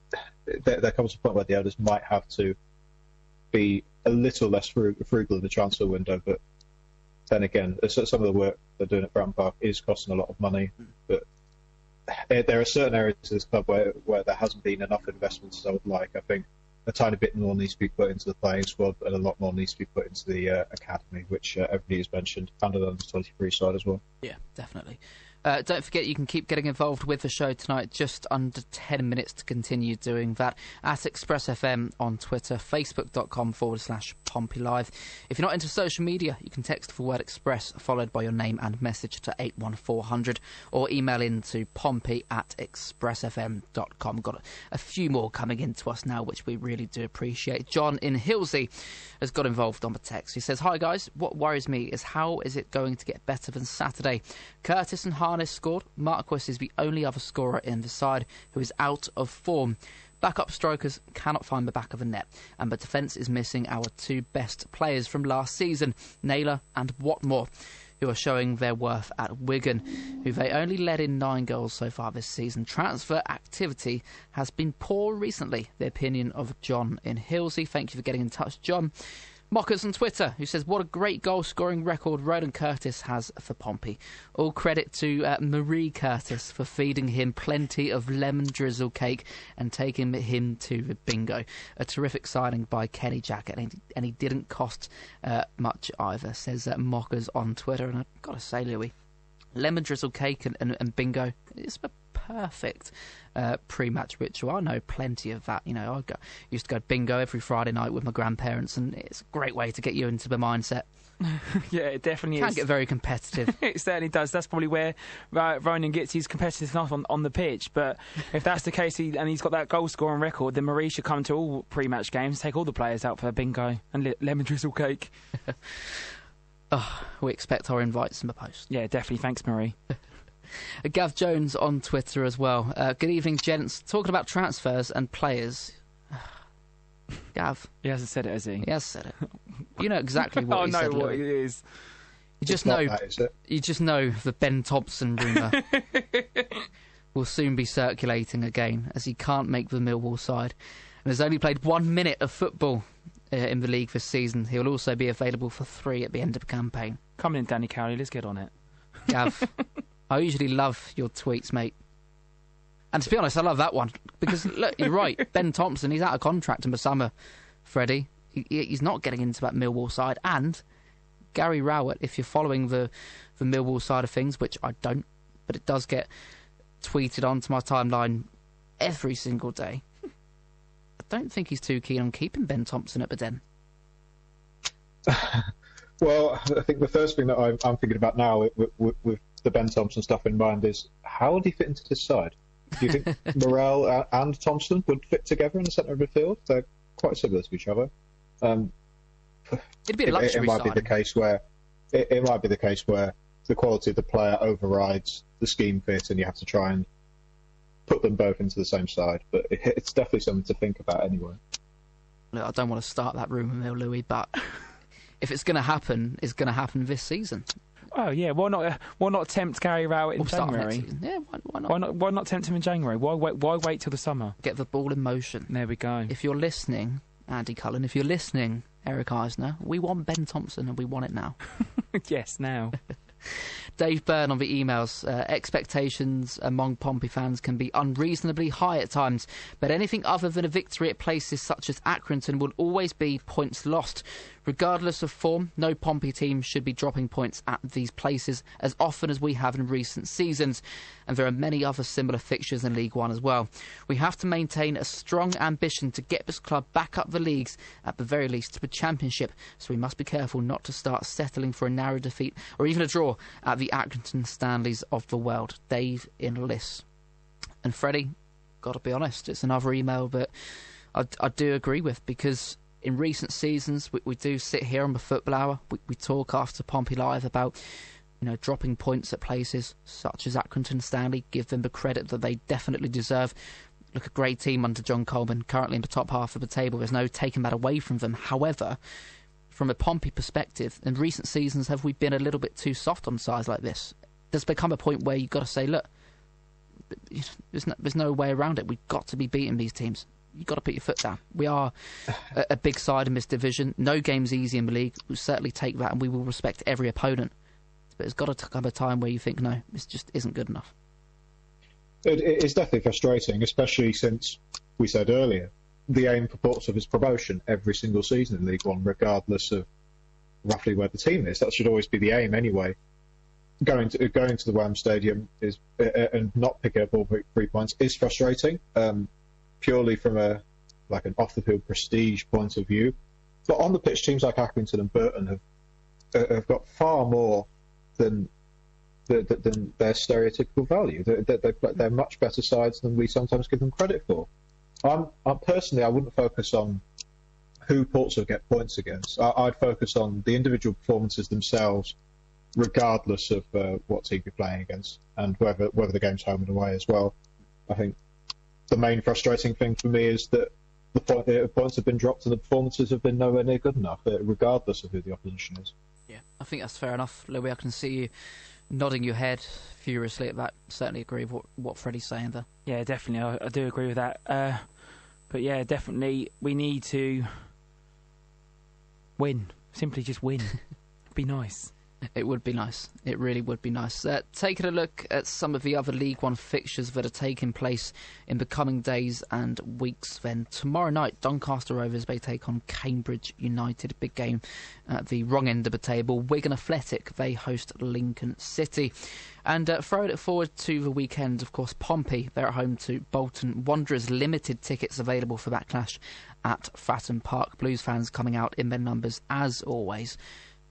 there, there comes a point where the owners might have to be a little less frugal in the transfer window. But then again, some of the work they're doing at Fratton Park is costing a lot of money. But eh, there are certain areas of this club where, where there hasn't been enough investments as I would like. I think a tiny bit more needs to be put into the playing squad, and a lot more needs to be put into the uh, academy, which uh, everybody has mentioned, and the under 23 side as well. Yeah, definitely. Uh, don't forget you can keep getting involved with the show tonight. Just under 10 minutes to continue doing that at Express FM on Twitter, facebook.com forward slash Pompey Live. If you're not into social media, you can text the word Express followed by your name and message to 81400 or email in to pompey at expressfm.com. Got a, few more coming in to us now, which we really do appreciate. John in Hilsea has got involved on the text. He says, Hi guys, what worries me is how is it going to get better than Saturday? Curtis and Harness scored. Marquis is the only other scorer in the side who is out of form. Backup strikers cannot find the back of the net, and the defence is missing our two best players from last season, Naylor and Whatmough, who are showing their worth at Wigan, who they only led in nine goals so far this season. Transfer activity has been poor recently. The opinion of John in Hilsea. Thank you for getting in touch, John. Mockers on Twitter, who says, What a great goal scoring record Ronan Curtis has for Pompey. All credit to uh, Marie Curtis for feeding him plenty of lemon drizzle cake and taking him to the bingo. A terrific signing by Kenny Jackett, and he, and he didn't cost uh, much either, says uh, Mockers on Twitter. And I've got to say, Lewie, lemon drizzle cake and, and, and bingo, it's a perfect uh, pre-match ritual. I know plenty of that. You know, I go, used to go bingo every Friday night with my grandparents, and it's a great way to get you into the mindset. yeah, it definitely Can is. get very competitive. it certainly does. That's probably where uh, Ronan gets his competitive enough on, on the pitch. But if that's the case, he, and he's got that goal scoring record, then Marie should come to all pre-match games, take all the players out for bingo and li- lemon drizzle cake. oh, we expect our invites in the post. Yeah, definitely. Thanks, Marie. Gav Jones on Twitter as well. Uh, good evening, gents. Talking about transfers and players. Gav. He hasn't said it, has he? He has said it. You know exactly what I he know said. what Lewie. it is. You just know. that, is it? You just know the Ben Thompson rumour will soon be circulating again, as he can't make the Millwall side, and has only played one minute of football uh, in the league this season. He will also be available for three at the end of the campaign. Come in, Danny Cowley. Let's get on it. Gav. I usually love your tweets, mate. And to be honest, I love that one because look, you're right. Ben Thompson, he's out of contract in the summer. Freddie, he, he's not getting into that Millwall side, and Gary Rowett, if you're following the the Millwall side of things, which I don't, but it does get tweeted onto my timeline every single day. I don't think he's too keen on keeping Ben Thompson at the Den. well, I think the first thing that I'm, I'm thinking about now with, with, with, the Ben Thompson stuff in mind is how would he fit into this side? Do you think Morrell and Thompson would fit together in the centre of the field? They're quite similar to each other. Um, It'd be a luxury it, it might be the case where it, it might be the case where the quality of the player overrides the scheme fit, and you have to try and put them both into the same side. But it, it's definitely something to think about anyway. I don't want to start that rumour mill, Lewie, but if it's going to happen, it's going to happen this season. Oh yeah, why not? Uh, why not tempt Gary Rowett in We'll January? Yeah, why, why not? Why not? Why not tempt him in January? Why wait? Why wait till the summer? Get the ball in motion. There we go. If you're listening, Andy Cullen, if you're listening, Eric Eisner, we want Ben Thompson and we want it now. yes, now. Dave Byrne on the emails. Uh, expectations among Pompey fans can be unreasonably high at times, but anything other than a victory at places such as Accrington will always be points lost. Regardless of form, no Pompey team should be dropping points at these places as often as we have in recent seasons, and there are many other similar fixtures in League One as well. We have to maintain a strong ambition to get this club back up the leagues, at the very least to the Championship, so we must be careful not to start settling for a narrow defeat or even a draw at the Accrington Stanleys of the world. Dave in Liss. And Freddie, got to be honest, it's another email that I, I do agree with because in recent seasons, we, we do sit here on the football hour. We, we talk after Pompey Live about you know dropping points at places such as Accrington Stanley. Give them the credit that they definitely deserve. Look, a great team under John Coleman, currently in the top half of the table. There's no taking that away from them. However, from a Pompey perspective, in recent seasons, have we been a little bit too soft on sides like this? There's become a point where you've got to say, look, there's no, there's no way around it. We've got to be beating these teams you've got to put your foot down. We are a, a, big side in this division. No game's easy in the league. We'll certainly take that, and we will respect every opponent. But it's got to come a time where you think, no, this just isn't good enough. It, it's definitely frustrating, especially since we said earlier the aim for Portsmouth is promotion every single season in League One, regardless of roughly where the team is. That should always be the aim, anyway. Going to going to the Wham Stadium is uh, and not picking up all three points is frustrating. Um, purely from a like an off the field prestige point of view. But on the pitch, teams like Accrington and Burton have uh, have got far more than than, than their stereotypical value. They're, they're, they're, much better sides than we sometimes give them credit for. I'm, I'm personally, I wouldn't focus on who Portsmouth get points against. I, would focus on the individual performances themselves, regardless of uh, what team you're playing against and whether whether the game's home and away as well. I think the main frustrating thing for me is that the point, uh, points have been dropped and the performances have been nowhere near good enough, uh, regardless of who the opposition is. Yeah, I think that's fair enough, Lewie. I can see you nodding your head furiously at that. Certainly agree with what, what Freddie's saying there. Yeah, definitely. I, I do agree with that. Uh, but yeah, definitely, we need to win. Simply just win. be nice. It would be nice. It really would be nice. Uh, taking a look at some of the other League One fixtures that are taking place in the coming days and weeks. Then tomorrow night, Doncaster Rovers may take on Cambridge United. Big game at the wrong end of the table. Wigan Athletic they host Lincoln City. And uh, throwing it forward to the weekend, of course, Pompey they're at home to Bolton Wanderers. Limited tickets available for that clash at Fratton Park. Blues fans coming out in their numbers as always.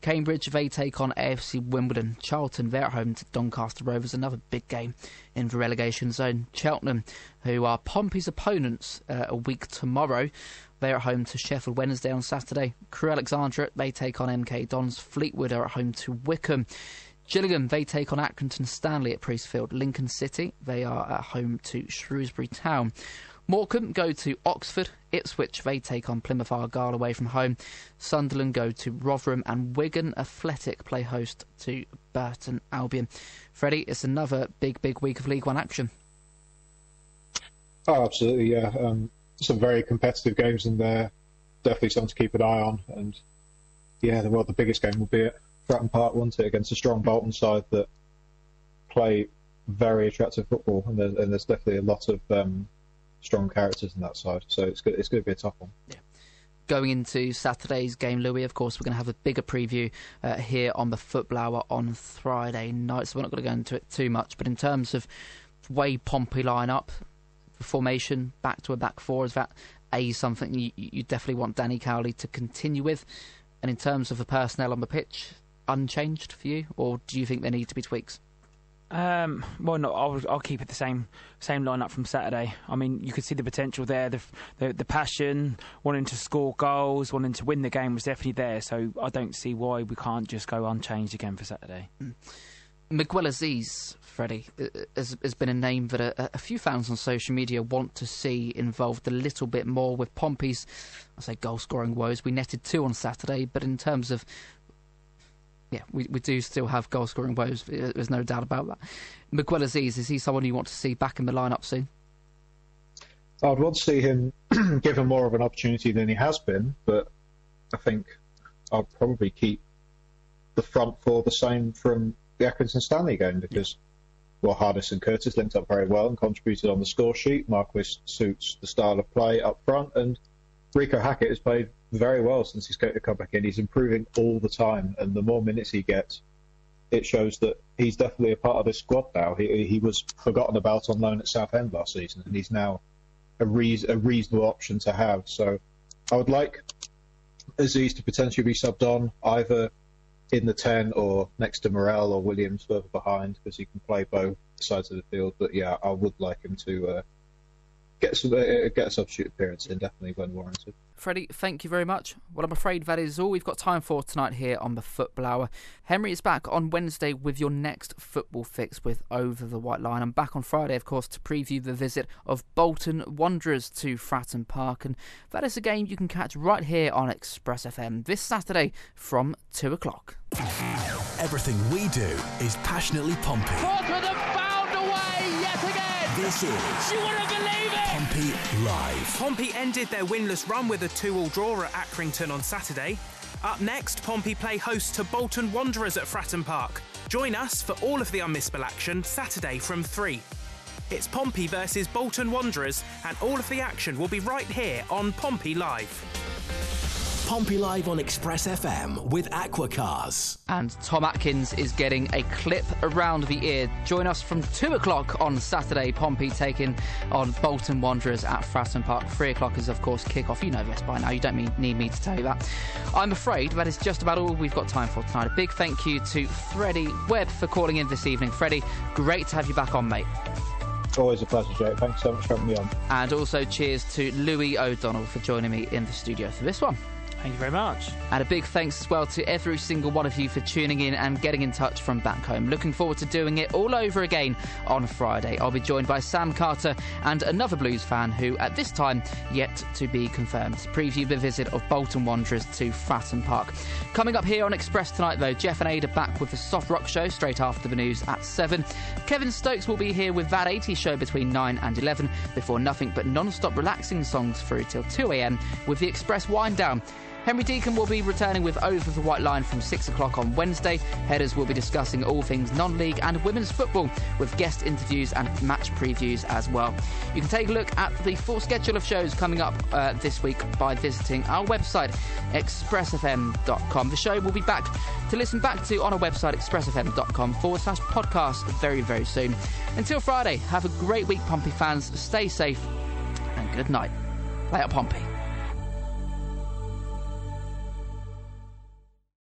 Cambridge, they take on AFC Wimbledon. Charlton, they're at home to Doncaster Rovers, another big game in the relegation zone. Cheltenham, who are Pompey's opponents uh, a week tomorrow, they're at home to Sheffield Wednesday on Saturday. Crewe Alexandra, they take on MK Dons. Fleetwood are at home to Wycombe. Gillingham, they take on Accrington Stanley at Priestfield. Lincoln City, they are at home to Shrewsbury Town. Morecambe go to Oxford. Ipswich, they take on Plymouth Argyle away from home. Sunderland go to Rotherham. And Wigan Athletic play host to Burton Albion. Freddie, it's another big, big week of League One action. Oh, absolutely, yeah. Um, some very competitive games in there. Definitely something to keep an eye on. And yeah, well, the biggest game will be at Fratton Park, won't it, against a strong Bolton side that play very attractive football, and, there, and there's definitely a lot of um, strong characters in that side. So it's good. It's going to be a tough one. Yeah going into Saturday's game, Lewie, of course, we're going to have a bigger preview uh, here on the Football Hour on Friday night, so we're not going to go into it too much. But in terms of way Pompey line up, formation, back to a back four, is that A, something you, you definitely want Danny Cowley to continue with? And in terms of the personnel on the pitch, unchanged for you, or do you think there need to be tweaks? Um, well, no, I'll, I'll keep it the same same lineup from Saturday. I mean, you could see the potential there, the, the, the passion, wanting to score goals, wanting to win the game was definitely there. So I don't see why we can't just go unchanged again for Saturday. Mm. Miguel Azeez, Freddie, has, has been a name that a, a, few fans on social media want to see involved a little bit more with Pompey's, I say, goal scoring woes. We netted two on Saturday, but in terms of yeah, we, we do still have goal scoring woes. Eh, there's no doubt about that. Miguel Azeez, is he someone you want to see back in the lineup soon? I'd want to see him given more of an opportunity than he has been, but I think I'll probably keep the front four the same from the Accrington Stanley game because well, Harness and Curtis linked up very well and contributed on the score sheet. Marquis suits the style of play up front, and Reeco Hackett has played very well since he's come back in. He's improving all the time, and the more minutes he gets, it shows that he's definitely a part of this squad now. He, he was forgotten about on loan at Southend last season, and he's now a, re- a reasonable option to have. So I would like Azeez to potentially be subbed on either in the 10 or next to Morrell or Williams further behind because he can play both sides of the field. But yeah, I would like him to uh, get some, uh, get a substitute appearance in definitely when warranted. Freddie, thank you very much. Well, I'm afraid that is all we've got time for tonight here on the Football Hour. Henry is back on Wednesday with your next football fix with Over the White Line. I'm back on Friday, of course, to preview the visit of Bolton Wanderers to Fratton Park, and that is a game you can catch right here on Express FM this Saturday from 2 o'clock. Everything we do is passionately Pompey. found away yet again. This is. You wouldn't believe it. Pompey Live. Pompey ended their winless run with a 2 all draw at Accrington on Saturday. Up next, Pompey play host to Bolton Wanderers at Fratton Park. Join us for all of the unmissable action Saturday from 3. It's Pompey versus Bolton Wanderers, and all of the action will be right here on Pompey Live. Pompey Live on Express FM with Aquacars. And Tom Atkins is getting a clip around the ear. Join us from 2 o'clock on Saturday. Pompey taking on Bolton Wanderers at Fratton Park. 3 o'clock is, of course, kick-off. You know this by now. You don't need me to tell you that. I'm afraid that is just about all we've got time for tonight. A big thank you to Freddie Webb for calling in this evening. Freddie, great to have you back on, mate. Always a pleasure, Jake. Thanks so much for having me on. And also cheers to Lewie O'Donnell for joining me in the studio for this one. Thank you very much. And a big thanks as well to every single one of you for tuning in and getting in touch from back home. Looking forward to doing it all over again on Friday. I'll be joined by Sam Carter and another Blues fan who, at this time, yet to be confirmed. Preview the visit of Bolton Wanderers to Fratton Park. Coming up here on Express tonight, though, Jeff and Ada back with the Soft Rock Show straight after the news at 7. Kevin Stokes will be here with that 80 show between 9 and 11 before nothing but non stop relaxing songs through till 2 a.m. with the Express Wind Down. Henry Deacon will be returning with Over the White Line from 6 o'clock on Wednesday. Headers will be discussing all things non league and women's football with guest interviews and match previews as well. You can take a look at the full schedule of shows coming up uh, this week by visiting our website, expressfm.com. The show will be back to listen back to on our website, expressfm.com forward slash podcast very, very soon. Until Friday, have a great week, Pompey fans. Stay safe and good night. Play up, Pompey.